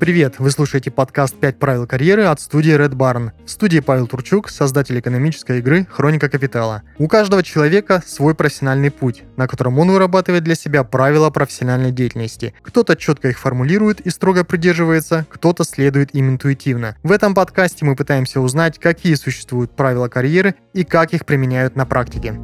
Привет! Вы слушаете подкаст «5 правил карьеры» от студии Red Barn. В студии Павел Турчук, создатель экономической игры «Хроника капитала». У каждого человека свой профессиональный путь, на котором он вырабатывает для себя правила профессиональной деятельности. Кто-то четко их формулирует и строго придерживается, кто-то следует им интуитивно. В этом подкасте мы пытаемся узнать, какие существуют правила карьеры и как их применяют на практике.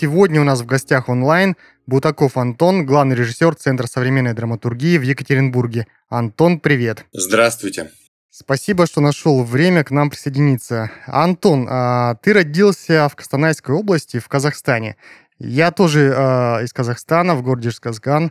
Сегодня у нас в гостях онлайн Бутаков Антон, главный режиссер Центра современной драматургии в Екатеринбурге. Антон, привет. Здравствуйте. Спасибо, что нашел время к нам присоединиться. Антон, а, ты родился в Костанайской области, в Казахстане. Я тоже э, из Казахстана, в городе Сказган.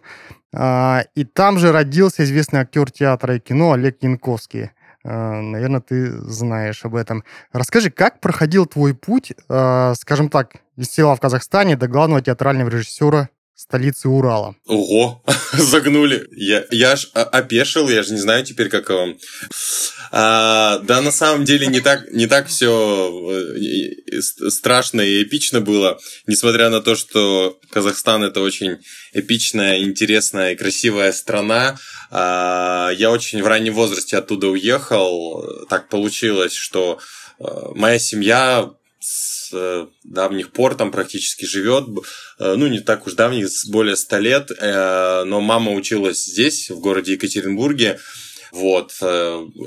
Э, и там же родился известный актер театра и кино Олег Янковский. Э, наверное, ты знаешь об этом. Расскажи, как проходил твой путь, э, скажем так, из села в Казахстане до главного театрального режиссера столицы Урала. Ого, загнули. Я, я аж опешил, я же не знаю теперь, как вам. А, да, на самом деле не так, не так все э, страшно и эпично было, несмотря на то, что Казахстан это очень эпичная, интересная и красивая страна. А, я очень в раннем возрасте оттуда уехал. Так получилось, что э, моя семья с э, давних пор там практически живет, э, ну, не так уж давних, более ста лет, э, но мама училась здесь, в городе Екатеринбурге, вот,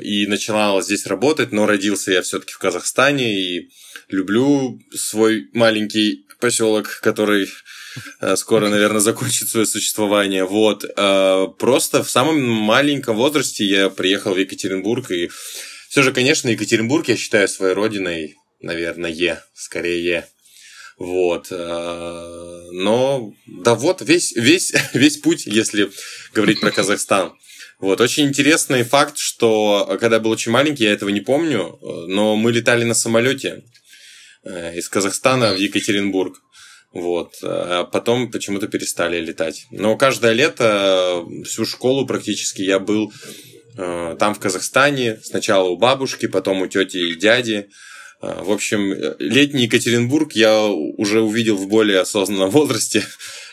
и начинала здесь работать, но родился я все-таки в Казахстане, и люблю свой маленький поселок, который скоро, наверное, закончит свое существование. Вот. Просто в самом маленьком возрасте я приехал в Екатеринбург, и все же, конечно, Екатеринбург я считаю своей родиной наверное, скорее. Вот. Э, но, да вот, весь, весь, весь путь, если говорить про Казахстан. Вот, очень интересный факт, что когда я был очень маленький, я этого не помню, но мы летали на самолете э, из Казахстана в Екатеринбург. Вот. А потом почему-то перестали летать. Но каждое лето, всю школу практически я был э, там, в Казахстане. Сначала у бабушки, потом у тети и дяди. А, в общем, летний Екатеринбург я уже увидел в более осознанном возрасте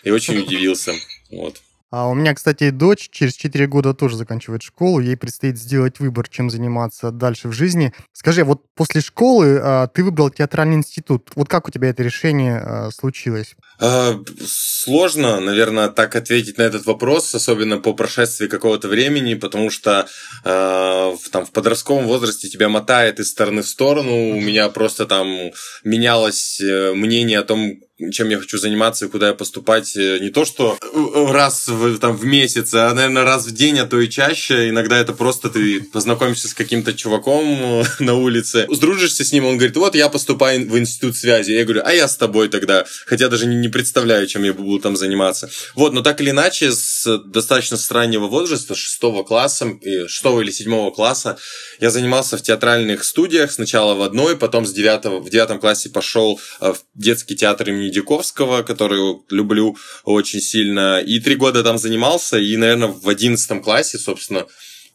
и очень удивился. Вот. А у меня, кстати, дочь через 4 года тоже заканчивает школу. Ей предстоит сделать выбор, чем заниматься дальше в жизни. Скажи, вот после школы а, ты выбрал театральный институт. Вот как у тебя это решение а, случилось? А, сложно, наверное, так ответить на этот вопрос, особенно по прошествии какого-то времени, потому что а, в, там, в подростковом возрасте тебя мотает из стороны в сторону. У меня просто там менялось э, мнение о том, чем я хочу заниматься и куда я поступать. Э, не то, что раз в, там, в месяц, а, наверное, раз в день, а то и чаще. Иногда это просто ты познакомишься с каким-то чуваком э, на улице, сдружишься с ним, он говорит, вот я поступаю в институт связи. Я говорю, а я с тобой тогда. Хотя даже не, представляю, чем я буду там заниматься. Вот, но так или иначе, с достаточно с раннего возраста, шестого класса, шестого или седьмого класса, я занимался в театральных студиях. Сначала в одной, потом с девятого, в девятом классе пошел э, в детский театр имени Дидиковского, который люблю очень сильно. И три года там занимался, и, наверное, в одиннадцатом классе, собственно,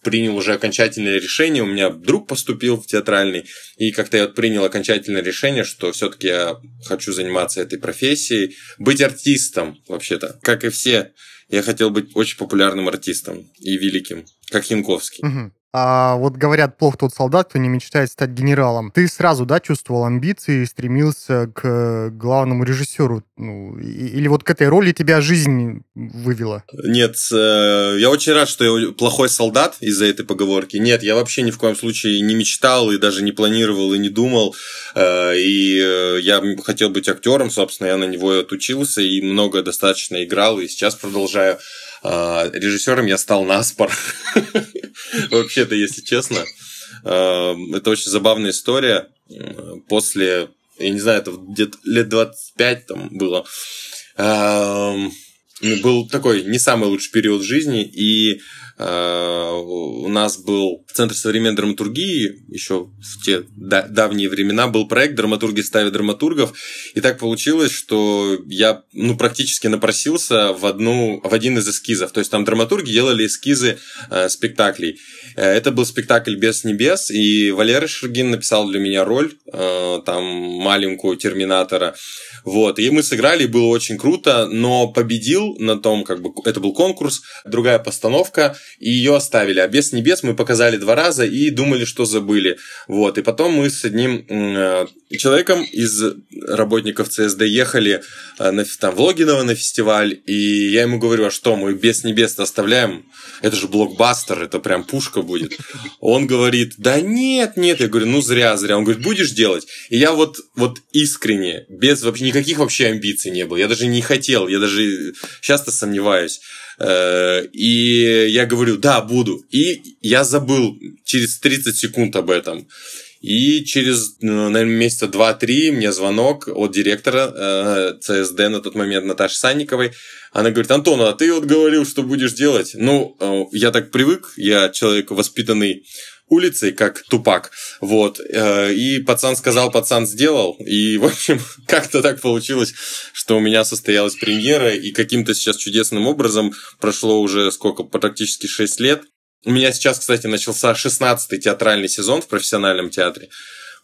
принял уже окончательное решение. У меня друг поступил в театральный, и как-то я принял окончательное решение, что все-таки я хочу заниматься этой профессией, быть артистом вообще-то, как и все. Я хотел быть очень популярным артистом и великим, как Янковский. Угу. А вот говорят, плохо тот солдат, кто не мечтает стать генералом. Ты сразу, да, чувствовал амбиции и стремился к главному режиссеру? Ну, или вот к этой роли тебя жизнь вывела? Нет, э, я очень рад, что я плохой солдат из-за этой поговорки. Нет, я вообще ни в коем случае не мечтал и даже не планировал и не думал. Э, и э, я хотел быть актером, собственно, я на него отучился и много достаточно играл, и сейчас продолжаю. А, режиссером я стал наспор. Вообще-то, если честно. А, это очень забавная история. После, я не знаю, это где-то лет 25 там было. Был такой не самый лучший период жизни, и Э, у нас был в Центре современной драматургии еще в те давние времена был проект «Драматурги ставят драматургов», и так получилось, что я ну, практически напросился в, одну, в один из эскизов. То есть там драматурги делали эскизы э, спектаклей. Э, это был спектакль «Без небес», и Валерий Шергин написал для меня роль, э, там, маленькую терминатора. Вот, и мы сыграли, было очень круто, но победил на том, как бы, это был конкурс, другая постановка, и ее оставили. А без небес мы показали два раза и думали, что забыли. Вот, и потом мы с одним э, человеком из работников ЦСД ехали э, на, там, в Логиново на фестиваль, и я ему говорю, а что, мы без небес оставляем? Это же блокбастер, это прям пушка будет. Он говорит, да нет, нет. Я говорю, ну зря, зря. Он говорит, будешь делать? И я вот, вот искренне, без вообще никаких вообще амбиций не было. Я даже не хотел, я даже часто сомневаюсь. Э, и я говорю, да, буду. И я забыл через 30 секунд об этом. И через, ну, наверное, месяца два-три мне звонок от директора э, ЦСД на тот момент Наташи Санниковой. Она говорит, Антон, а ты вот говорил, что будешь делать. Ну, э, я так привык, я человек воспитанный улицей, как тупак. Вот. Э, и пацан сказал, пацан сделал. И, в общем, как-то так получилось, что у меня состоялась премьера, и каким-то сейчас чудесным образом прошло уже сколько, практически 6 лет. У меня сейчас, кстати, начался 16-й театральный сезон в профессиональном театре.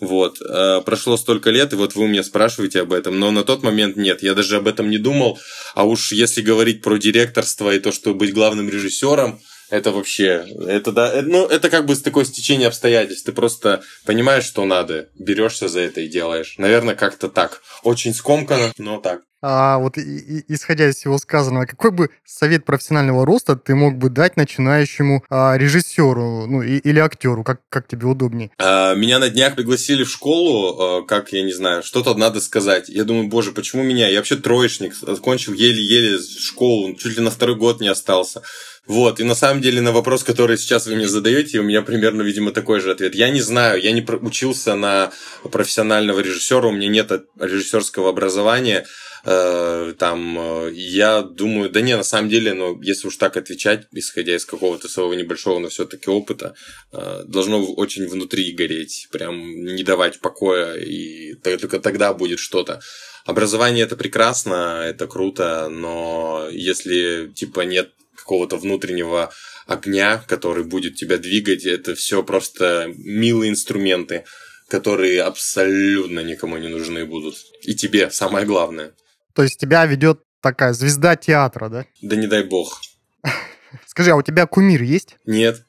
Вот. Э, прошло столько лет, и вот вы меня спрашиваете об этом, но на тот момент нет, я даже об этом не думал. А уж если говорить про директорство и то, что быть главным режиссером, это вообще, это да, э, ну, это как бы такое стечение обстоятельств. Ты просто понимаешь, что надо, берешься за это и делаешь. Наверное, как-то так. Очень скомканно, но так. А вот и, и, исходя из всего сказанного, какой бы совет профессионального роста ты мог бы дать начинающему а, режиссеру ну, и, или актеру, как, как тебе удобнее? А, меня на днях пригласили в школу, а, как, я не знаю, что-то надо сказать. Я думаю, боже, почему меня? Я вообще троечник, закончил еле-еле школу, чуть ли на второй год не остался. Вот, и на самом деле на вопрос, который сейчас вы мне задаете, у меня примерно, видимо, такой же ответ. Я не знаю, я не учился на профессионального режиссера, у меня нет режиссерского образования. Э, там, э, я думаю, да не, на самом деле, ну, если уж так отвечать, исходя из какого-то своего небольшого, но все-таки опыта, э, должно очень внутри гореть, прям не давать покоя, и только тогда будет что-то. Образование это прекрасно, это круто, но если типа нет какого-то внутреннего огня, который будет тебя двигать, это все просто милые инструменты, которые абсолютно никому не нужны будут. И тебе, самое главное. То есть тебя ведет такая звезда театра, да? Да не дай бог. Скажи, а у тебя кумир есть? Нет.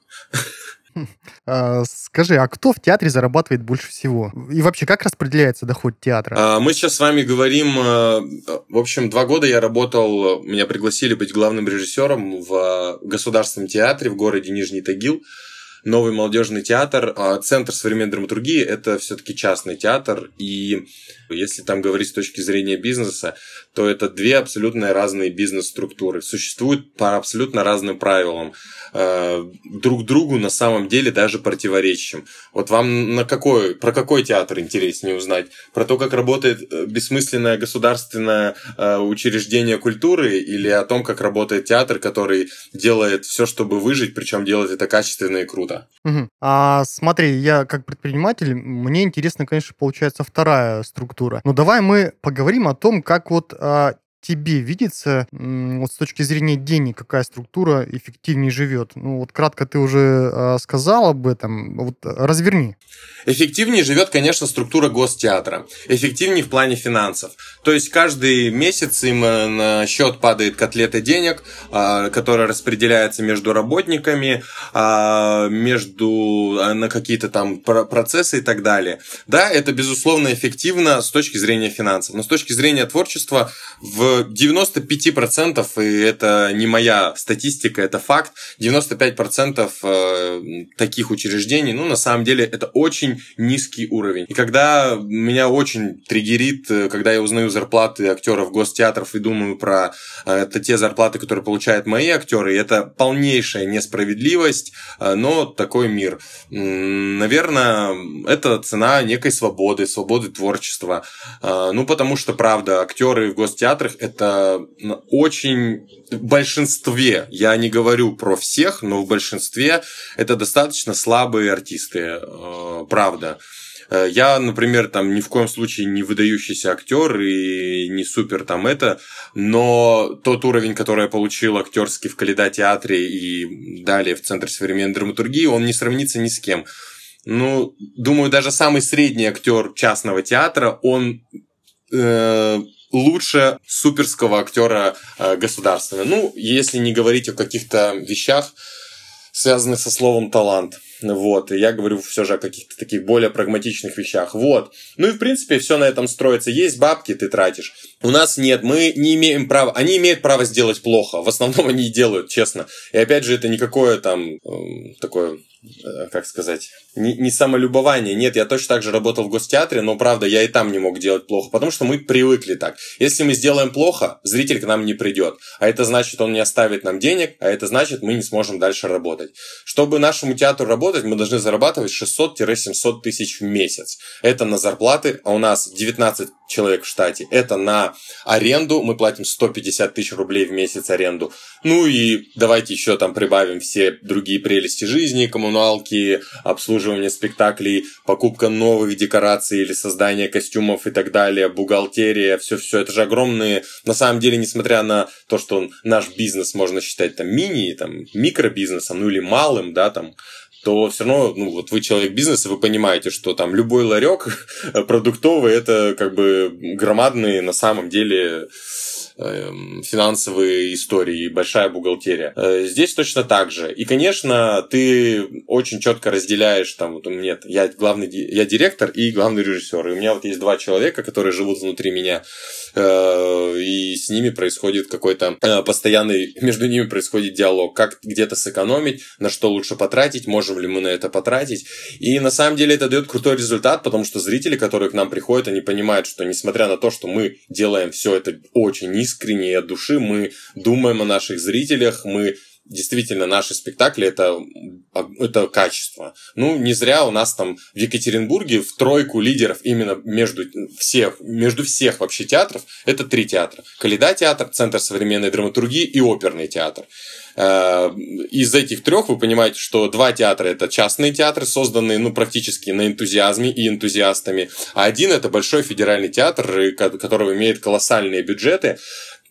А, скажи, а кто в театре зарабатывает больше всего? И вообще, как распределяется доход театра? А, мы сейчас с вами говорим... Э, в общем, два года я работал... Меня пригласили быть главным режиссером в Государственном театре в городе Нижний Тагил новый молодежный театр. А Центр современной драматургии – это все-таки частный театр, и если там говорить с точки зрения бизнеса, то это две абсолютно разные бизнес-структуры. Существуют по абсолютно разным правилам. Э, друг другу на самом деле даже противоречащим. Вот вам на какой, про какой театр интереснее узнать? Про то, как работает э, бессмысленное государственное э, учреждение культуры или о том, как работает театр, который делает все, чтобы выжить, причем делает это качественно и круто? Угу. А смотри, я как предприниматель, мне интересно, конечно, получается вторая структура. Но давай мы поговорим о том, как вот а, тебе видится, вот с точки зрения денег, какая структура эффективнее живет? Ну, вот кратко ты уже э, сказал об этом, вот разверни. Эффективнее живет, конечно, структура гостеатра. Эффективнее в плане финансов. То есть каждый месяц им э, на счет падает котлета денег, э, которая распределяется между работниками, э, между э, на какие-то там процессы и так далее. Да, это безусловно эффективно с точки зрения финансов, но с точки зрения творчества в 95%, и это не моя статистика, это факт, 95% э, таких учреждений, ну, на самом деле, это очень низкий уровень. И когда меня очень триггерит, э, когда я узнаю зарплаты актеров гостеатров и думаю про э, это те зарплаты, которые получают мои актеры, это полнейшая несправедливость, но такой мир. Наверное, это цена некой свободы, свободы творчества. Ну, потому что, правда, актеры в гостеатрах это очень в большинстве, я не говорю про всех, но в большинстве это достаточно слабые артисты, э, правда. Э, я, например, там ни в коем случае не выдающийся актер и не супер там это, но тот уровень, который я получил актерский в Каледа театре и далее в Центре современной драматургии, он не сравнится ни с кем. Ну, думаю, даже самый средний актер частного театра, он э, лучше суперского актера э, государственного. Ну, если не говорить о каких-то вещах, связанных со словом талант. Вот, я говорю все же о каких-то таких более прагматичных вещах. Вот. Ну и, в принципе, все на этом строится. Есть бабки, ты тратишь. У нас нет, мы не имеем права. Они имеют право сделать плохо. В основном они и делают, честно. И опять же, это никакое там э, такое как сказать, не, не самолюбование. Нет, я точно так же работал в гостеатре, но правда, я и там не мог делать плохо, потому что мы привыкли так. Если мы сделаем плохо, зритель к нам не придет. А это значит, он не оставит нам денег, а это значит, мы не сможем дальше работать. Чтобы нашему театру работать, мы должны зарабатывать 600-700 тысяч в месяц. Это на зарплаты, а у нас 19 человек в штате. Это на аренду, мы платим 150 тысяч рублей в месяц аренду. Ну и давайте еще там прибавим все другие прелести жизни, коммуналки, обслуживание спектаклей, покупка новых декораций или создание костюмов и так далее, бухгалтерия, все-все. Это же огромные, на самом деле, несмотря на то, что наш бизнес можно считать там мини, там микробизнесом, ну или малым, да, там то все равно, ну, вот вы человек бизнеса, вы понимаете, что там любой ларек продуктовый это как бы громадные на самом деле Эм, финансовые истории, большая бухгалтерия. Э, здесь точно так же. И, конечно, ты очень четко разделяешь, там, вот нет, я главный, я директор и главный режиссер. И у меня вот есть два человека, которые живут внутри меня, и с ними происходит какой-то э, постоянный, между ними происходит диалог, как где-то сэкономить, на что лучше потратить, можем ли мы на это потратить. И на самом деле это дает крутой результат, потому что зрители, которые к нам приходят, они понимают, что несмотря на то, что мы делаем все это очень искренне от души, мы думаем о наших зрителях, мы действительно наши спектакли это, это качество. Ну, не зря у нас там в Екатеринбурге в тройку лидеров именно между всех, между всех вообще театров это три театра. Каледа театр, Центр современной драматургии и оперный театр. Э, из этих трех вы понимаете, что два театра это частные театры, созданные ну, практически на энтузиазме и энтузиастами, а один это большой федеральный театр, который имеет колоссальные бюджеты,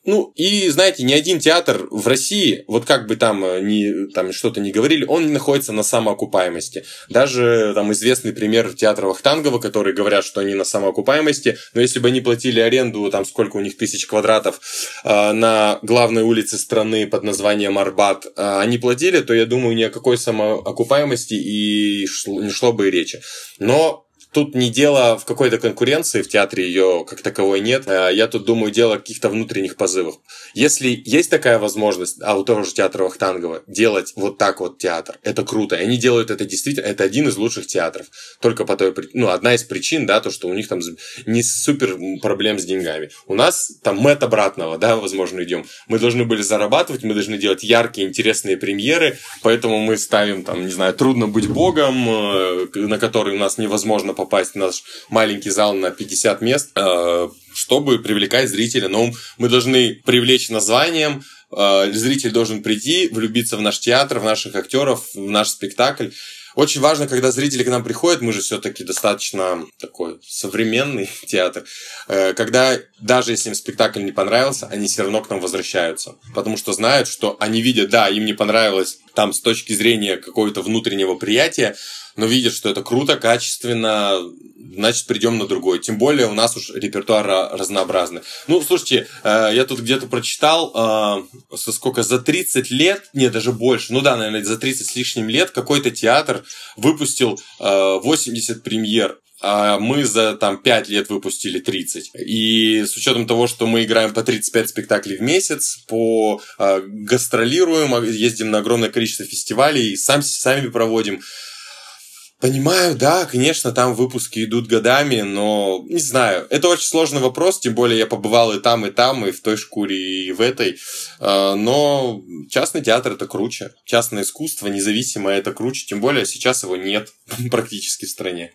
ну, и, знаете, ни один театр в России, вот как бы там, э, ни, там что-то не говорили, он не находится на самоокупаемости. Даже там известный пример театра Вахтангова, которые говорят, что они на самоокупаемости, но если бы они платили аренду, там сколько у них тысяч квадратов э, на главной улице страны под названием Арбат, э, они платили, то я думаю, ни о какой самоокупаемости и шло, не шло бы и речи. Но Тут не дело в какой-то конкуренции, в театре ее как таковой нет. Э, я тут думаю, дело в каких-то внутренних позывах. Если есть такая возможность, а у того же театра Вахтангова, делать вот так вот театр, это круто. И они делают это действительно, это один из лучших театров. Только по той, ну, одна из причин, да, то, что у них там не супер проблем с деньгами. У нас там мы от обратного, да, возможно, идем. Мы должны были зарабатывать, мы должны делать яркие, интересные премьеры, поэтому мы ставим там, не знаю, трудно быть богом, э, на который у нас невозможно попасть в наш маленький зал на 50 мест, э, чтобы привлекать зрителя. Но мы должны привлечь названием, э, зритель должен прийти, влюбиться в наш театр, в наших актеров, в наш спектакль. Очень важно, когда зрители к нам приходят, мы же все-таки достаточно такой современный театр, э, когда даже если им спектакль не понравился, они все равно к нам возвращаются. Потому что знают, что они видят, да, им не понравилось там с точки зрения какого-то внутреннего приятия, но видят, что это круто, качественно, значит, придем на другой. Тем более у нас уж репертуар разнообразный. Ну, слушайте, э, я тут где-то прочитал, э, сколько, за 30 лет, не, даже больше, ну да, наверное, за 30 с лишним лет какой-то театр выпустил 80 э, премьер а мы за там 5 лет выпустили 30. И с учетом того, что мы играем по 35 спектаклей в месяц, по э, гастролируем, ездим на огромное количество фестивалей, сам, сами проводим, Понимаю, да, конечно, там выпуски идут годами, но не знаю. Это очень сложный вопрос, тем более я побывал и там, и там, и в той шкуре, и в этой. А, но частный театр это круче. Частное искусство, независимое, это круче. Тем более сейчас его нет практически в стране.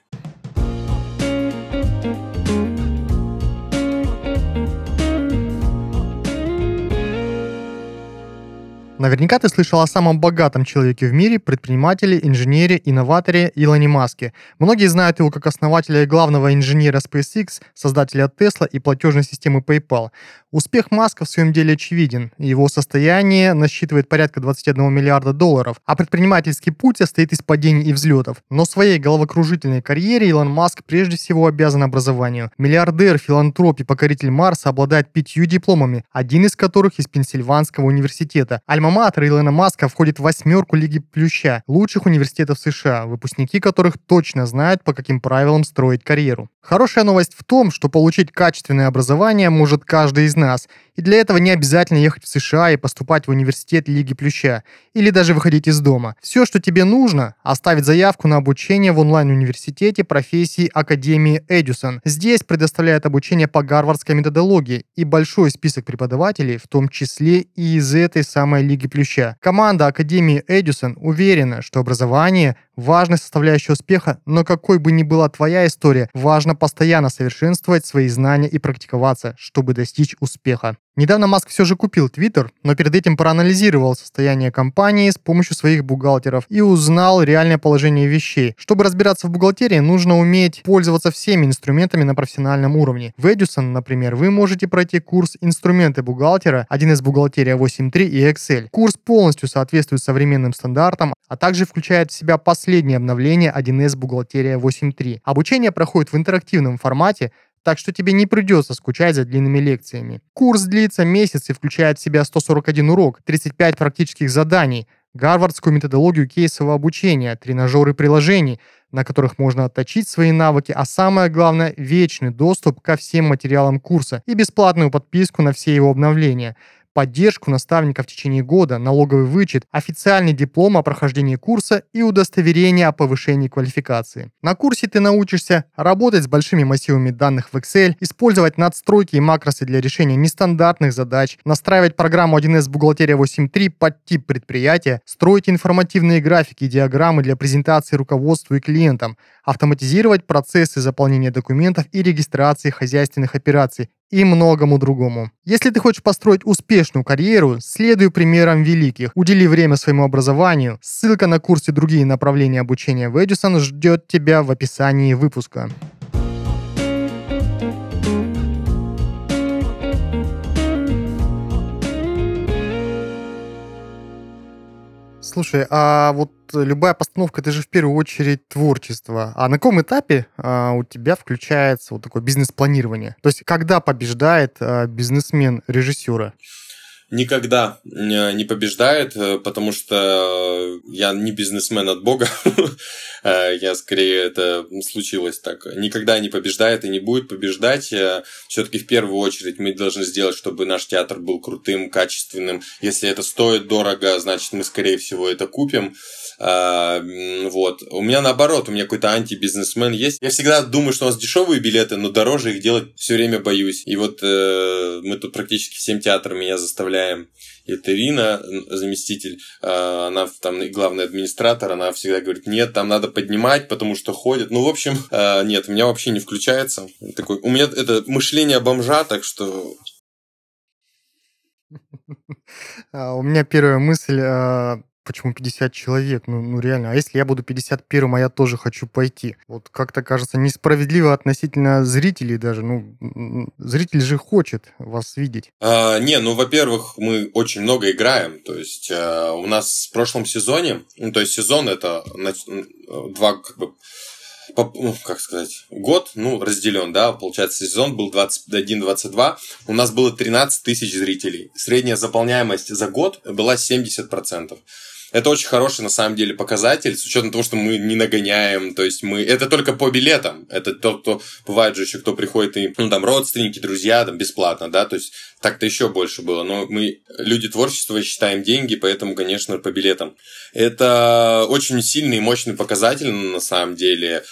Наверняка ты слышал о самом богатом человеке в мире, предпринимателе, инженере, инноваторе Илоне Маске. Многие знают его как основателя и главного инженера SpaceX, создателя Tesla и платежной системы PayPal. Успех Маска в своем деле очевиден. Его состояние насчитывает порядка 21 миллиарда долларов, а предпринимательский путь состоит из падений и взлетов. Но своей головокружительной карьере Илон Маск прежде всего обязан образованию. Миллиардер, филантроп и покоритель Марса обладает пятью дипломами, один из которых из Пенсильванского университета. Альма-матер Илона Маска входит в восьмерку Лиги Плюща, лучших университетов США, выпускники которых точно знают, по каким правилам строить карьеру. Хорошая новость в том, что получить качественное образование может каждый из нас, и для этого не обязательно ехать в США и поступать в университет Лиги Плюща, или даже выходить из дома. Все, что тебе нужно, оставить заявку на обучение в онлайн-университете профессии Академии Эдюсон. Здесь предоставляют обучение по гарвардской методологии и большой список преподавателей, в том числе и из этой самой Лиги Плюща. Команда Академии Эдюсон уверена, что образование важная составляющая успеха, но какой бы ни была твоя история, важно постоянно совершенствовать свои знания и практиковаться, чтобы достичь успеха. Недавно Маск все же купил Twitter, но перед этим проанализировал состояние компании с помощью своих бухгалтеров и узнал реальное положение вещей. Чтобы разбираться в бухгалтерии, нужно уметь пользоваться всеми инструментами на профессиональном уровне. В Edison, например, вы можете пройти курс «Инструменты бухгалтера», 1С бухгалтерия 8.3 и Excel. Курс полностью соответствует современным стандартам, а также включает в себя последнее обновление 1С бухгалтерия 8.3. Обучение проходит в интерактивном формате, так что тебе не придется скучать за длинными лекциями. Курс длится месяц и включает в себя 141 урок, 35 практических заданий, гарвардскую методологию кейсового обучения, тренажеры приложений, на которых можно отточить свои навыки, а самое главное – вечный доступ ко всем материалам курса и бесплатную подписку на все его обновления – поддержку наставника в течение года, налоговый вычет, официальный диплом о прохождении курса и удостоверение о повышении квалификации. На курсе ты научишься работать с большими массивами данных в Excel, использовать надстройки и макросы для решения нестандартных задач, настраивать программу 1С Бухгалтерия 8.3 под тип предприятия, строить информативные графики и диаграммы для презентации руководству и клиентам, автоматизировать процессы заполнения документов и регистрации хозяйственных операций и многому другому. Если ты хочешь построить успешную карьеру, следуй примерам великих, удели время своему образованию. Ссылка на курсы и другие направления обучения в Эдисон ждет тебя в описании выпуска. Слушай, а вот любая постановка это же в первую очередь творчество. А на каком этапе а, у тебя включается вот такое бизнес-планирование? То есть когда побеждает а, бизнесмен режиссера? Никогда не побеждает, э, потому что я не бизнесмен от Бога. Э, я скорее это случилось так. Никогда не побеждает и не будет побеждать. Э, Все-таки в первую очередь мы должны сделать, чтобы наш театр был крутым, качественным. Если это стоит дорого, значит мы скорее всего это купим. Вот. У меня наоборот, у меня какой-то антибизнесмен есть. Я всегда думаю, что у нас дешевые билеты, но дороже их делать все время боюсь. И вот мы тут практически всем театрам меня заставляем представляем. Это Ирина, заместитель, а, она там главный администратор, она всегда говорит, нет, там надо поднимать, потому что ходят. Ну, в общем, а, нет, у меня вообще не включается. Такой, у меня это мышление бомжа, так что а, у меня первая мысль почему 50 человек? Ну, ну реально, а если я буду 51-м, а я тоже хочу пойти? Вот как-то кажется несправедливо относительно зрителей даже. Ну, зритель же хочет вас видеть. А, не, ну, во-первых, мы очень много играем. То есть а, у нас в прошлом сезоне, ну, то есть сезон это два как бы ну, как сказать, год, ну, разделен, да, получается, сезон был 21-22, у нас было 13 тысяч зрителей. Средняя заполняемость за год была 70%. Это очень хороший, на самом деле, показатель, с учетом того, что мы не нагоняем, то есть мы... Это только по билетам. Это то, кто... Бывает же еще, кто приходит и, ну, там, родственники, друзья, там, бесплатно, да, то есть так-то еще больше было. Но мы люди творчества считаем деньги, поэтому, конечно, по билетам. Это очень сильный и мощный показатель, на самом деле.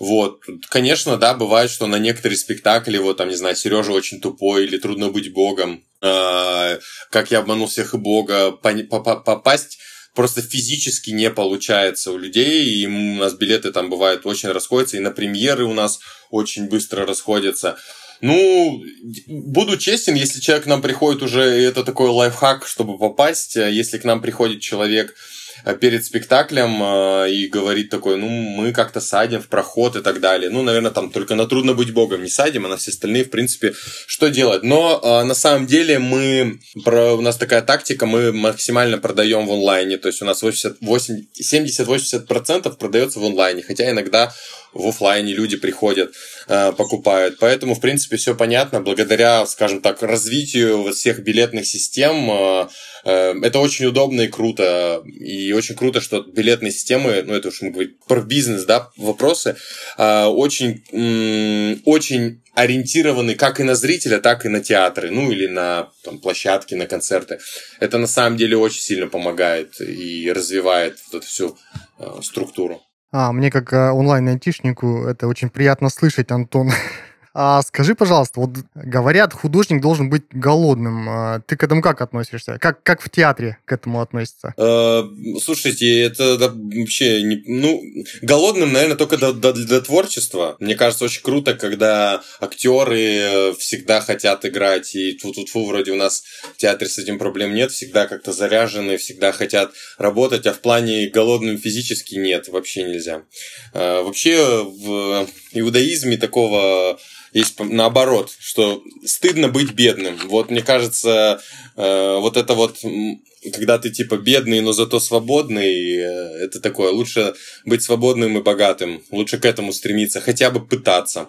Вот, конечно, да, бывает, что на некоторые спектакли, вот там, не знаю, Сережа очень тупой или трудно быть богом, э, как я обманул всех и бога, попасть просто физически не получается у людей, и у нас билеты там бывают очень расходятся, и на премьеры у нас очень быстро расходятся. Ну, буду честен, если человек к нам приходит уже, это такой лайфхак, чтобы попасть, если к нам приходит человек, Э, перед спектаклем э, и говорит такой, ну, мы как-то садим в проход и так далее. Ну, наверное, там только на «Трудно быть богом» не садим, а на все остальные, в принципе, что делать. Но э, на самом деле мы, у нас такая тактика, мы максимально продаем в онлайне, то есть у нас 70-80% продается в онлайне, хотя иногда в офлайне люди приходят, покупают. Поэтому, в принципе, все понятно. Благодаря, скажем так, развитию всех билетных систем это очень удобно и круто. И очень круто, что билетные системы, ну это уж мы говорим про бизнес, да, вопросы, а, очень, очень ориентированы как и на зрителя, так и на театры, ну или на там, площадки, на концерты. Это на самом деле очень сильно помогает и развивает вот эту всю э, структуру. А, мне как э, онлайн-айтишнику это очень приятно слышать, Антон. А скажи, пожалуйста, вот говорят, художник должен быть голодным. А ты к этому как относишься? Как, как в театре к этому относится? Э, слушайте, это вообще не... Ну, голодным, наверное, только до, до, до творчества. Мне кажется, очень круто, когда актеры всегда хотят играть, и тут тут фу вроде у нас в театре с этим проблем нет, всегда как-то заряжены, всегда хотят работать, а в плане голодным физически нет, вообще нельзя. Э, вообще в иудаизме такого есть наоборот, что стыдно быть бедным. Вот мне кажется, э, вот это вот когда ты типа бедный, но зато свободный, э, это такое, лучше быть свободным и богатым, лучше к этому стремиться, хотя бы пытаться.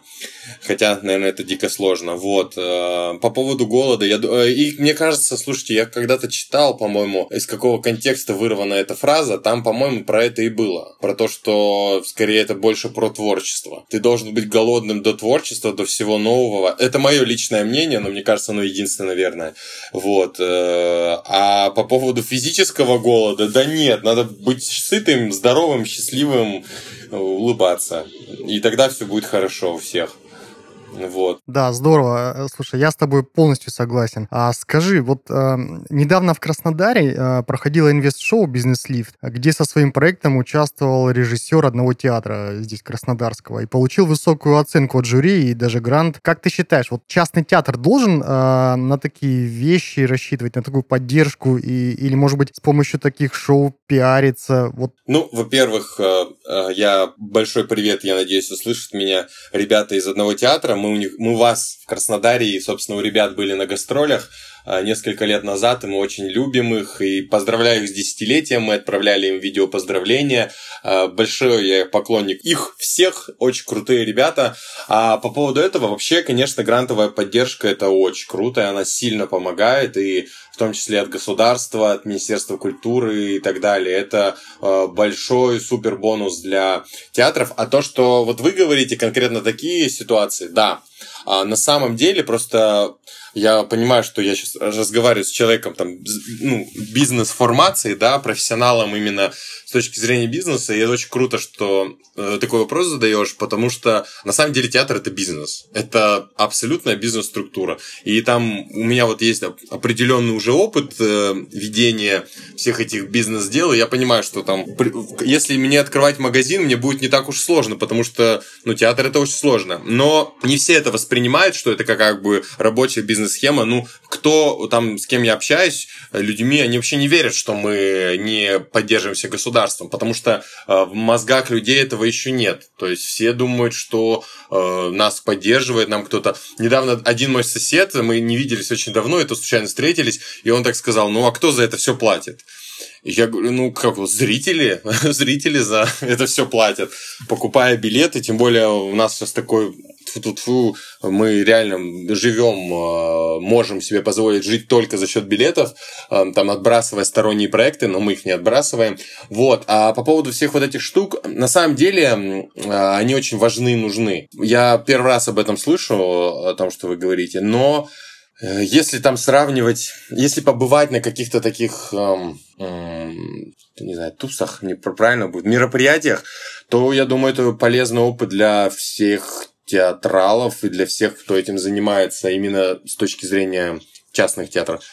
Хотя, наверное, это дико сложно. Вот. Э, по поводу голода, я, э, и мне кажется, слушайте, я когда-то читал, по-моему, из какого контекста вырвана эта фраза, там, по-моему, про это и было. Про то, что скорее это больше про творчество. Ты должен быть голодным до творчества, до всего нового. Это мое личное мнение, но мне кажется, оно единственное верное. Вот. А по поводу поводу физического голода, да нет, надо быть сытым, здоровым, счастливым, улыбаться. И тогда все будет хорошо у всех. Вот. Да, здорово. Э, слушай, я с тобой полностью согласен. А скажи, вот э, недавно в Краснодаре э, проходило инвест-шоу «Бизнес-лифт», где со своим проектом участвовал режиссер одного театра здесь, Краснодарского, и получил высокую оценку от жюри и даже грант. Как ты считаешь, вот частный театр должен э, на такие вещи рассчитывать, на такую поддержку, и, или, может быть, с помощью таких шоу пиариться? Вот. Ну, во-первых, э, э, я большой привет, я надеюсь, услышат меня ребята из одного театра мы у них, мы у вас в Краснодаре и, собственно, у ребят были на гастролях а, несколько лет назад, и мы очень любим их, и поздравляю их с десятилетием, мы отправляли им видео поздравления, а, большой я поклонник их всех, очень крутые ребята, а по поводу этого вообще, конечно, грантовая поддержка это очень круто, и она сильно помогает, и том числе от государства, от Министерства культуры и так далее. Это э, большой супер бонус для театров. А то, что вот вы говорите конкретно такие ситуации, да, а на самом деле просто я понимаю, что я сейчас разговариваю с человеком там, ну, бизнес-формации, да, профессионалом именно с точки зрения бизнеса, и это очень круто, что э, такой вопрос задаешь, потому что на самом деле театр это бизнес. Это абсолютная бизнес-структура. И там у меня вот есть определенный уже опыт э, ведения всех этих бизнес-дел, и я понимаю, что там, если мне открывать магазин, мне будет не так уж сложно, потому что, ну, театр это очень сложно. Но не все это воспринимают, что это как бы рабочая бизнес-схема. Ну, кто там, с кем я общаюсь, людьми, они вообще не верят, что мы не поддерживаемся государством потому что э, в мозгах людей этого еще нет. То есть все думают, что э, нас поддерживает нам кто-то. Недавно один мой сосед, мы не виделись очень давно, это случайно встретились, и он так сказал, ну а кто за это все платит? Я говорю, ну как, зрители, зрители за это все платят, покупая билеты, тем более у нас сейчас такой фу мы реально живем, э, можем себе позволить жить только за счет билетов, э, там отбрасывая сторонние проекты, но мы их не отбрасываем. Вот. А по поводу всех вот этих штук, на самом деле э, они очень важны и нужны. Я первый раз об этом слышу, о том, что вы говорите, но если там сравнивать, если побывать на каких-то таких, эм, эм, не знаю, тусах, не правильно будет, мероприятиях, то я думаю, это полезный опыт для всех театралов и для всех, кто этим занимается именно с точки зрения частных театров.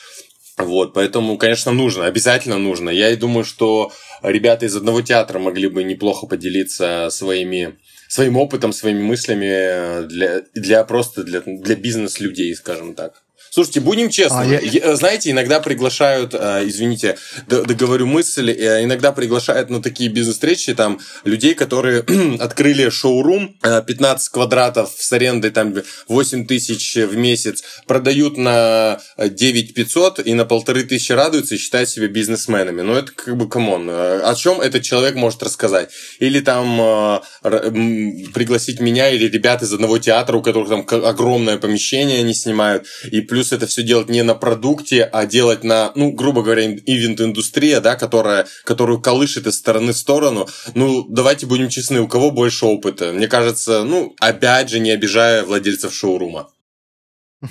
Вот, поэтому, конечно, нужно, обязательно нужно. Я и думаю, что ребята из одного театра могли бы неплохо поделиться своими своим опытом, своими мыслями для, для просто для, для бизнес-людей, скажем так. Слушайте, будем честны. А, я... Знаете, иногда приглашают, э, извините, договорю мысль, э, иногда приглашают на такие бизнес-встречи там людей, которые открыли шоурум, 15 э, квадратов с арендой там 8 тысяч в месяц, продают на 9 500 и на полторы тысячи радуются и считают себя бизнесменами. Ну, это как бы, come on, о чем этот человек может рассказать? Или там пригласить меня или ребят из одного театра, у которых там огромное помещение они снимают, и плюс плюс это все делать не на продукте, а делать на, ну, грубо говоря, ивент-индустрия, да, которая, которую колышет из стороны в сторону. Ну, давайте будем честны, у кого больше опыта? Мне кажется, ну, опять же, не обижая владельцев шоурума.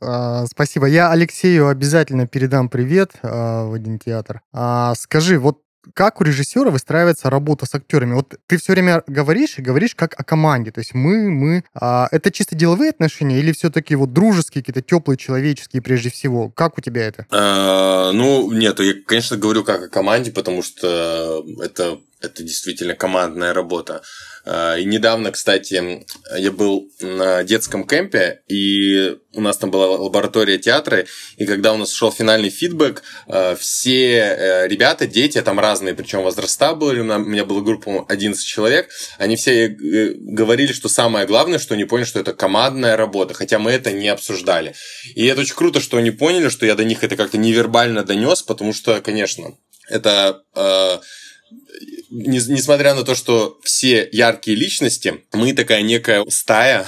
А, спасибо. Я Алексею обязательно передам привет а, в один театр. А, скажи, вот как у режиссера выстраивается работа с актерами? Вот ты все время говоришь и говоришь как о команде. То есть мы, мы. А это чисто деловые отношения или все-таки вот дружеские, какие-то теплые, человеческие прежде всего? Как у тебя это? А, ну, нет, я, конечно, говорю как о команде, потому что это, это действительно командная работа. А, и недавно, кстати, я был на детском кемпе, и у нас там была лаборатория театра, и когда у нас шел финальный фидбэк, а, все э, ребята, дети, там разные, причем возраста были, у меня была группа 11 человек, они все э, говорили, что самое главное, что они поняли, что это командная работа, хотя мы это не обсуждали. И это очень круто, что они поняли, что я до них это как-то невербально донес, потому что, конечно, это э, несмотря на то, что все яркие личности, мы такая некая стая,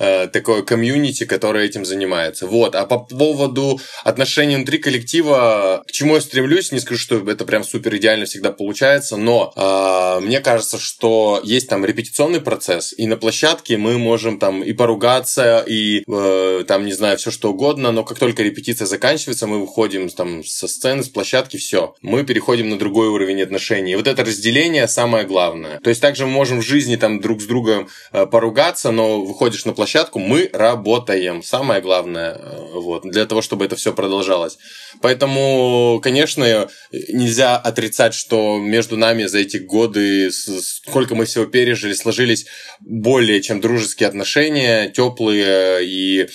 э, такое комьюнити, которое этим занимается. Вот. А по поводу отношений внутри коллектива, к чему я стремлюсь, не скажу, что это прям супер идеально всегда получается, но э, мне кажется, что есть там репетиционный процесс, и на площадке мы можем там и поругаться, и э, там, не знаю, все что угодно, но как только репетиция заканчивается, мы выходим там со сцены, с площадки, все. Мы переходим на другой уровень отношений. И вот это разделение самое главное. То есть также мы можем в жизни там друг с другом э, поругаться, но выходишь на площадку, мы работаем. Самое главное, э, вот, для того, чтобы это все продолжалось. Поэтому, конечно, нельзя отрицать, что между нами за эти годы, сколько мы всего пережили, сложились более чем дружеские отношения, теплые и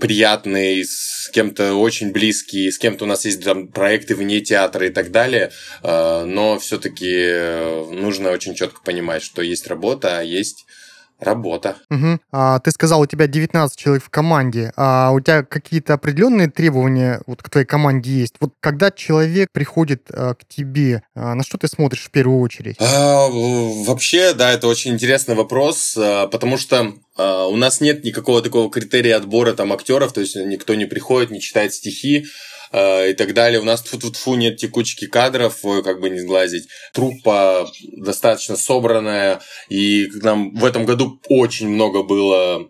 приятные, с кем-то очень близкие, с кем-то у нас есть там проекты вне театра и так далее, э, но все-таки нужно очень четко понимать, что есть работа, а есть Работа. Угу. А, ты сказал, у тебя 19 человек в команде. А у тебя какие-то определенные требования вот к твоей команде есть? Вот когда человек приходит а, к тебе, а, на что ты смотришь в первую очередь? А, вообще, да, это очень интересный вопрос, а, потому что а, у нас нет никакого такого критерия отбора там актеров, то есть никто не приходит, не читает стихи. Э, и так далее. У нас тут тут фу нет текучки кадров, как бы не сглазить. Труппа достаточно собранная, и нам в этом году очень много было,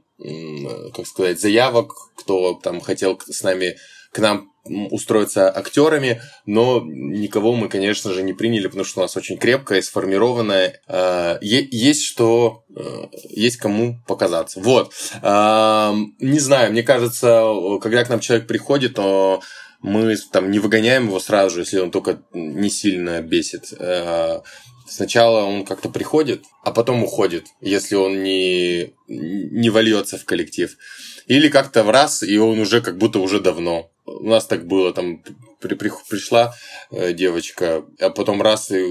как сказать, заявок, кто там хотел с нами к нам устроиться актерами, но никого мы, конечно же, не приняли, потому что у нас очень крепкая и сформированная. Э, есть что, э, есть кому показаться. Вот. Не знаю, мне кажется, когда к нам человек приходит, то мы там не выгоняем его сразу же, если он только не сильно бесит. Э, сначала он как-то приходит, а потом уходит, если он не, не вольется в коллектив. Или как-то в раз, и он уже как будто уже давно. У нас так было, там при, при, пришла э, девочка, а потом раз, и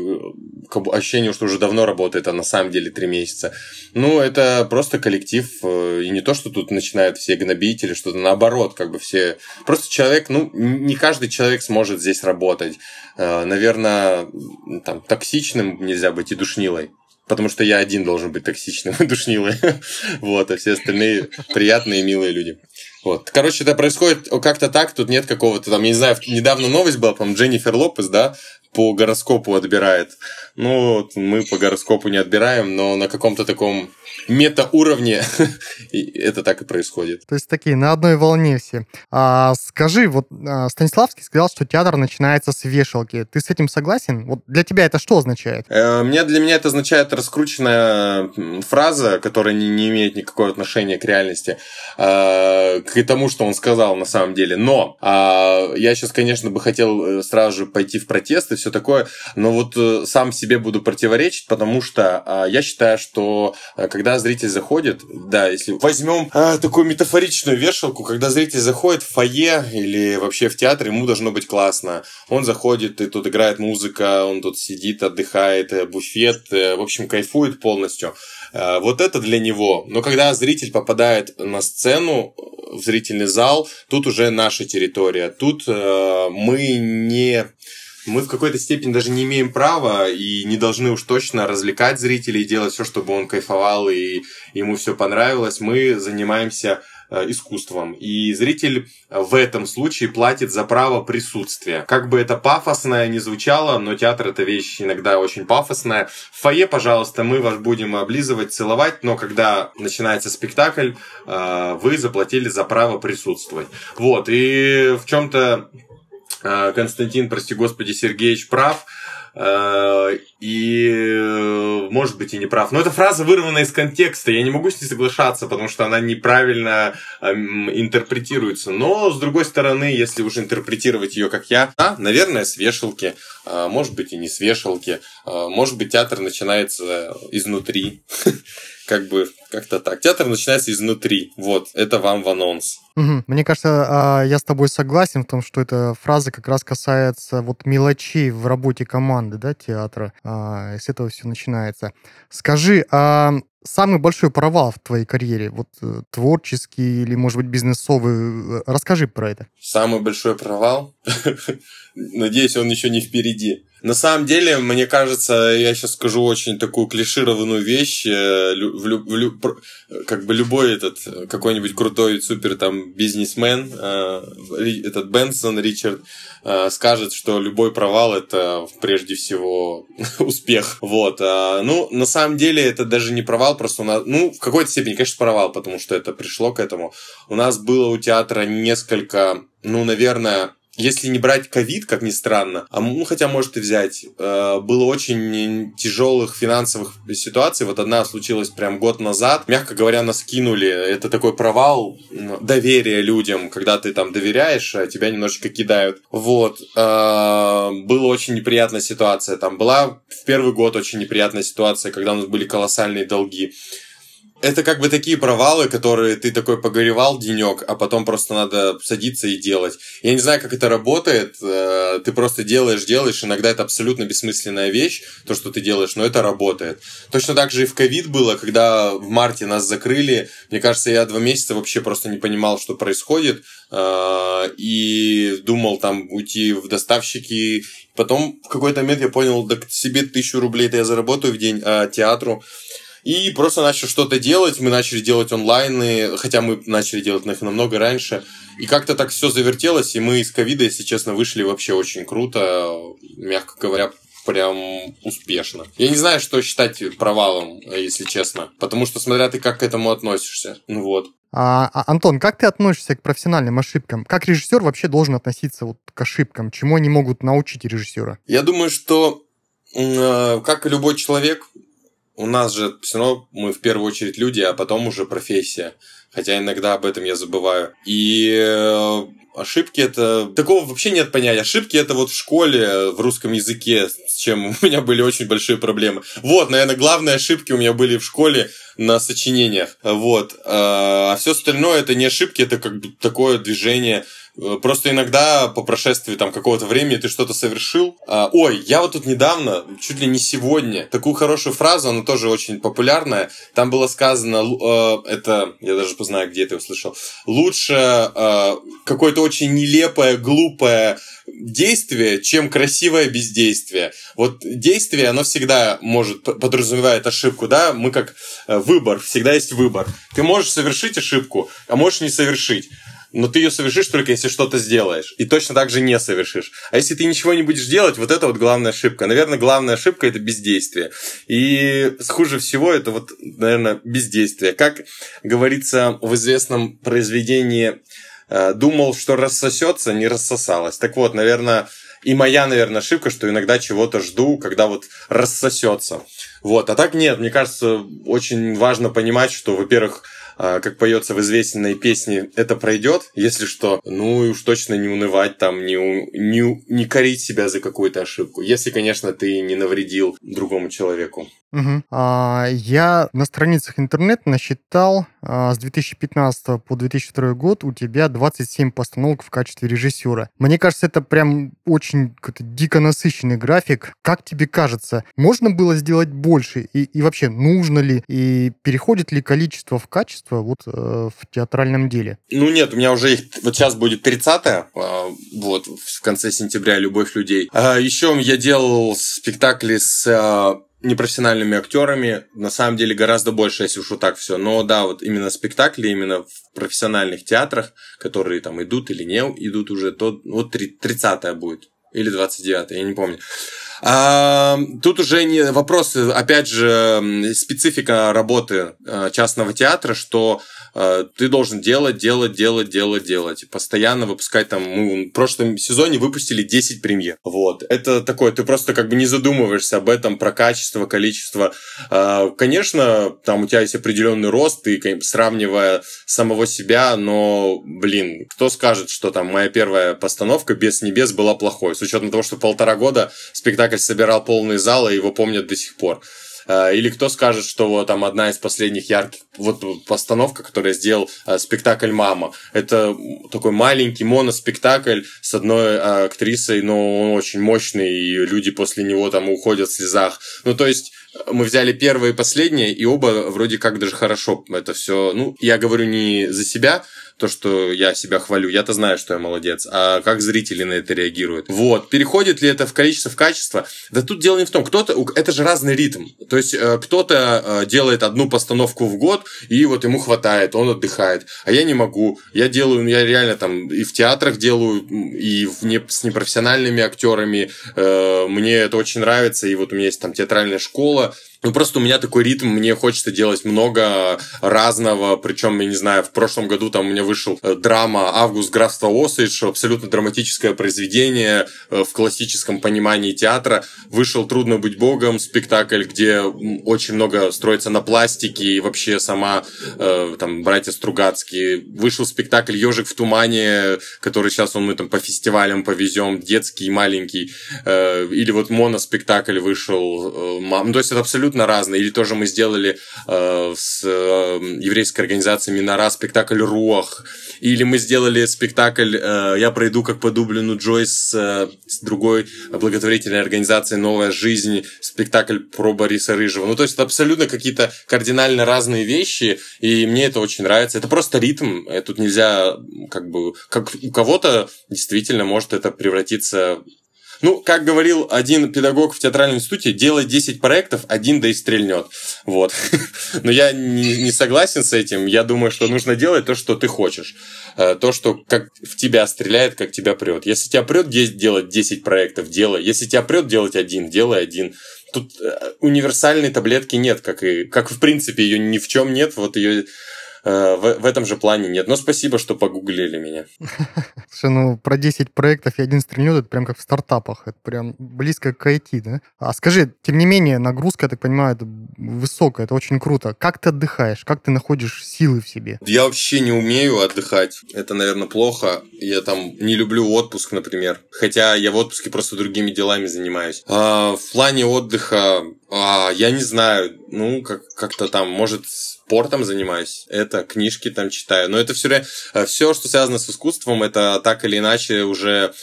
как бы ощущение, что уже давно работает, а на самом деле три месяца. Ну, это просто коллектив, э, и не то, что тут начинают все гнобить или что-то, наоборот, как бы все... Просто человек, ну, не каждый человек сможет здесь работать. Э, наверное, там, токсичным нельзя быть и душнилой потому что я один должен быть токсичным и душнилой. вот, а все остальные приятные и милые люди. Вот. Короче, это происходит как-то так, тут нет какого-то там, я не знаю, недавно новость была, по Дженнифер Лопес, да, по гороскопу отбирает. Ну, мы по гороскопу не отбираем, но на каком-то таком метауровне это так и происходит. То есть такие на одной волне все. А, скажи, вот а, Станиславский сказал, что театр начинается с вешалки. Ты с этим согласен? Вот для тебя это что означает? Э, мне, для меня это означает раскрученная фраза, которая не, не имеет никакого отношения к реальности, э, к тому, что он сказал на самом деле. Но э, я сейчас, конечно, бы хотел э, сразу же пойти в протест и все такое. Но вот э, сам себе буду противоречить, потому что э, я считаю, что э, когда зритель заходит, да, если возьмем э, такую метафоричную вешалку, когда зритель заходит в фойе или вообще в театр, ему должно быть классно. Он заходит, и тут играет музыка, он тут сидит, отдыхает, э, буфет, в общем, кайфует полностью. Вот это для него. Но когда зритель попадает на сцену, в зрительный зал, тут уже наша территория. Тут э, мы не мы в какой-то степени даже не имеем права и не должны уж точно развлекать зрителей, делать все, чтобы он кайфовал и ему все понравилось. Мы занимаемся Э, искусством. И зритель в этом случае платит за право присутствия. Как бы это пафосно не звучало, но театр это вещь иногда очень пафосная. В фойе, пожалуйста, мы вас будем облизывать, целовать, но когда начинается спектакль, э, вы заплатили за право присутствовать. Вот, и в чем-то Константин, прости господи, Сергеевич прав. Э, и, может быть, и не прав. Но эта фраза вырвана из контекста. Я не могу с ней соглашаться, потому что она неправильно эм, интерпретируется. Но, с другой стороны, если уж интерпретировать ее как я, а, наверное, с вешалки. А, может быть, и не с вешалки. А, может быть, театр начинается изнутри. как бы как-то так. Театр начинается изнутри. Вот, это вам в анонс. Мне кажется, а, я с тобой согласен в том, что эта фраза как раз касается вот мелочей в работе команды, да, театра. А, с этого все начинается. Скажи, а самый большой провал в твоей карьере, вот э, творческий или, может быть, бизнесовый, э, расскажи про это. Самый большой провал? Надеюсь, он еще не впереди. На самом деле, мне кажется, я сейчас скажу очень такую клишированную вещь. Э, в, в, в, как бы любой этот какой-нибудь крутой супер там бизнесмен, этот Бенсон Ричард, скажет, что любой провал это прежде всего успех. Вот. Ну, на самом деле, это даже не провал, просто у нас, ну, в какой-то степени, конечно, провал, потому что это пришло к этому. У нас было у театра несколько, ну, наверное, если не брать ковид, как ни странно, а ну хотя может и взять, э, было очень тяжелых финансовых ситуаций. Вот одна случилась прям год назад. Мягко говоря, нас кинули. Это такой провал доверия людям, когда ты там доверяешь, а тебя немножечко кидают. Вот. Э, была очень неприятная ситуация. Там была в первый год очень неприятная ситуация, когда у нас были колоссальные долги это как бы такие провалы, которые ты такой погоревал денек, а потом просто надо садиться и делать. Я не знаю, как это работает. Э, ты просто делаешь, делаешь. Иногда это абсолютно бессмысленная вещь, то, что ты делаешь, но это работает. Точно так же и в ковид было, когда в марте нас закрыли. Мне кажется, я два месяца вообще просто не понимал, что происходит. Э, и думал там уйти в доставщики. Потом в какой-то момент я понял, да себе тысячу рублей это я заработаю в день, а театру и просто начал что-то делать. Мы начали делать онлайны, хотя мы начали делать их намного раньше. И как-то так все завертелось, и мы из ковида, если честно, вышли вообще очень круто, мягко говоря, прям успешно. Я не знаю, что считать провалом, если честно. Потому что смотря ты как к этому относишься. Ну вот. А, а, Антон, как ты относишься к профессиональным ошибкам? Как режиссер вообще должен относиться вот к ошибкам? Чему они могут научить режиссера? Я думаю, что э, как и любой человек, у нас же все равно мы в первую очередь люди, а потом уже профессия. Хотя иногда об этом я забываю. И э, ошибки это... Такого вообще нет понятия. Ошибки это вот в школе, в русском языке, с чем у меня были очень большие проблемы. Вот, наверное, главные ошибки у меня были в школе на сочинениях. Вот. А, а все остальное это не ошибки, это как бы такое движение Э, просто иногда по прошествии там какого-то времени ты что-то совершил. А, ой, я вот тут недавно, чуть ли не сегодня, такую хорошую фразу, она тоже очень популярная. Там было сказано, э, это, я даже познаю, где ты услышал, лучше э, какое-то очень нелепое, глупое действие, чем красивое бездействие. Вот действие, оно всегда может подразумевает ошибку, да, мы как э, выбор, всегда есть выбор. Ты можешь совершить ошибку, а можешь не совершить но ты ее совершишь только если что-то сделаешь. И точно так же не совершишь. А если ты ничего не будешь делать, вот это вот главная ошибка. Наверное, главная ошибка это бездействие. И хуже всего это вот, наверное, бездействие. Как говорится в известном произведении э, думал, что рассосется, не рассосалось. Так вот, наверное, и моя, наверное, ошибка, что иногда чего-то жду, когда вот рассосется. Вот, а так нет, мне кажется, очень важно понимать, что, во-первых, как поется в известной песне, это пройдет, если что, ну и уж точно не унывать там, не, не, не корить себя за какую-то ошибку, если, конечно, ты не навредил другому человеку. Угу. А, я на страницах интернета насчитал а, с 2015 по 2002 год у тебя 27 постановок в качестве режиссера. Мне кажется, это прям очень дико насыщенный график. Как тебе кажется, можно было сделать больше? И, и вообще, нужно ли? И переходит ли количество в качество вот э, в театральном деле? Ну нет, у меня уже их... Вот сейчас будет 30-е, э, вот, в конце сентября «Любовь людей». А еще я делал спектакли с э, непрофессиональными актерами, на самом деле гораздо больше, если уж вот так все. Но да, вот именно спектакли, именно в профессиональных театрах, которые там идут или не идут уже, то вот 30 будет. Или 29 я не помню. А, тут уже не вопросы, опять же, специфика работы э, частного театра, что Э, ты должен делать, делать, делать, делать, делать. Постоянно выпускать там... Мы в прошлом сезоне выпустили 10 премьер. Вот. Это такое, ты просто как бы не задумываешься об этом, про качество, количество. Конечно, там у тебя есть определенный рост, ты сравнивая самого себя, но, блин, кто скажет, что там моя первая постановка «Без небес» была плохой, с учетом того, что полтора года спектакль собирал полные залы, его помнят до сих пор. Э, или кто скажет, что вот там одна из последних ярких вот постановка, которую я сделал, э, спектакль «Мама». Это такой маленький моноспектакль с одной э, актрисой, но он очень мощный, и люди после него там уходят в слезах. Ну, то есть мы взяли первое и последнее, и оба вроде как даже хорошо это все. Ну, я говорю не за себя, то, что я себя хвалю. Я-то знаю, что я молодец. А как зрители на это реагируют? Вот. Переходит ли это в количество, в качество? Да тут дело не в том. Кто-то... Это же разный ритм. То есть э, кто-то э, делает одну постановку в год, и вот ему хватает, он отдыхает. А я не могу. Я делаю, я реально там и в театрах делаю, и в не, с непрофессиональными актерами. Э, мне это очень нравится. И вот у меня есть там театральная школа, ну, просто у меня такой ритм, мне хочется делать много разного, причем, я не знаю, в прошлом году там у меня вышел э, драма «Август графства Осейдж», абсолютно драматическое произведение э, в классическом понимании театра. Вышел «Трудно быть богом», спектакль, где очень много строится на пластике, и вообще сама, э, там, братья Стругацкие. Вышел спектакль «Ежик в тумане», который сейчас он мы там по фестивалям повезем, детский, маленький. Или вот моноспектакль вышел. Ну, то есть это абсолютно абсолютно разные. Или тоже мы сделали э, с э, еврейской организацией Минора спектакль «Руах». Или мы сделали спектакль э, «Я пройду как по Дублину Джойс» э, с другой благотворительной организацией «Новая жизнь», спектакль про Бориса Рыжего. Ну, то есть это абсолютно какие-то кардинально разные вещи, и мне это очень нравится. Это просто ритм, э, тут нельзя как бы... Как у кого-то действительно может это превратиться ну, как говорил один педагог в театральном институте, делай 10 проектов, один да и стрельнет. Вот. Но я не, не согласен с этим. Я думаю, что нужно делать то, что ты хочешь. Э, то, что как в тебя стреляет, как тебя прет. Если тебя прет делать 10 проектов, делай. Если тебя прет делать один, делай один. Тут э, универсальной таблетки нет, как и как в принципе ее ни в чем нет. Вот ее Э, в, в этом же плане нет. Но спасибо, что погуглили меня. Слушай, ну про 10 проектов и один стрельнет, это прям как в стартапах. Это прям близко к IT, да? А скажи, тем не менее, нагрузка, я так понимаю, это высокая, это очень круто. Как ты отдыхаешь? Как ты находишь силы в себе? Я вообще не умею отдыхать. Это, наверное, плохо. Я там не люблю отпуск, например. Хотя я в отпуске просто другими делами занимаюсь. А, в плане отдыха, а, я не знаю, ну, как- как-то там, может, спортом занимаюсь, это книжки там читаю. Но это все, э, все, что связано с искусством, это так или иначе уже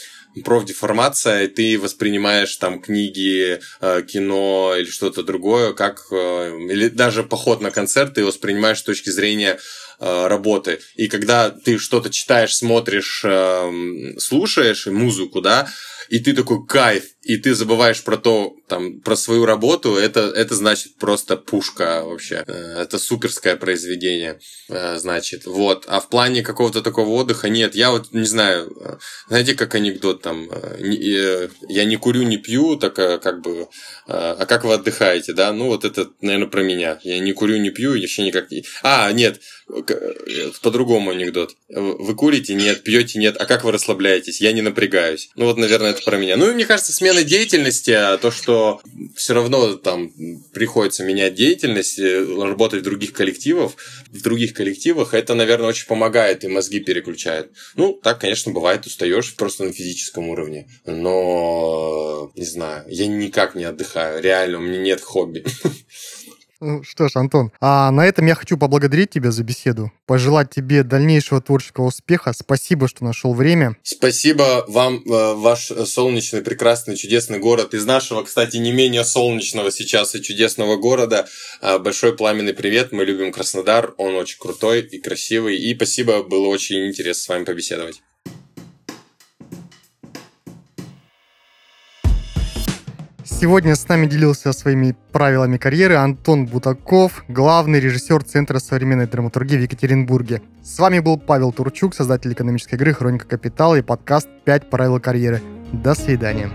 профдеформация, и ты воспринимаешь там книги, э, кино или что-то другое, как э, или даже поход на концерт ты воспринимаешь с точки зрения работы. И когда ты что-то читаешь, смотришь, слушаешь музыку, да, и ты такой кайф, и ты забываешь про то, там, про свою работу, это, это значит просто пушка вообще. Э, это суперское произведение, э, значит. Вот. А в плане какого-то такого отдыха нет. Я вот не знаю, э, знаете, как анекдот там, я не курю, не пью, так как бы, а как вы отдыхаете, да? Ну, вот это, наверное, про меня. Я не курю, не пью, еще никак... А, нет, по-другому анекдот. Вы курите? Нет. Пьете? Нет. А как вы расслабляетесь? Я не напрягаюсь. Ну вот, наверное, это про меня. Ну и мне кажется, смена деятельности, а то, что все равно там приходится менять деятельность, э, работать в других коллективах, в других коллективах, это, наверное, очень помогает и мозги переключает. Ну, так, конечно, бывает, устаешь просто на физическом уровне. Но, не знаю, я никак не отдыхаю. Реально, у меня нет хобби. Ну что ж, Антон, а на этом я хочу поблагодарить тебя за беседу, пожелать тебе дальнейшего творческого успеха. Спасибо, что нашел время. Спасибо вам, э, ваш солнечный, прекрасный, чудесный город. Из нашего, кстати, не менее солнечного сейчас и чудесного города. Э, большой пламенный привет. Мы любим Краснодар. Он очень крутой и красивый. И спасибо, было очень интересно с вами побеседовать. Сегодня с нами делился своими правилами карьеры Антон Бутаков, главный режиссер Центра современной драматургии в Екатеринбурге. С вами был Павел Турчук, создатель экономической игры «Хроника Капитала» и подкаст «5 правил карьеры». До свидания.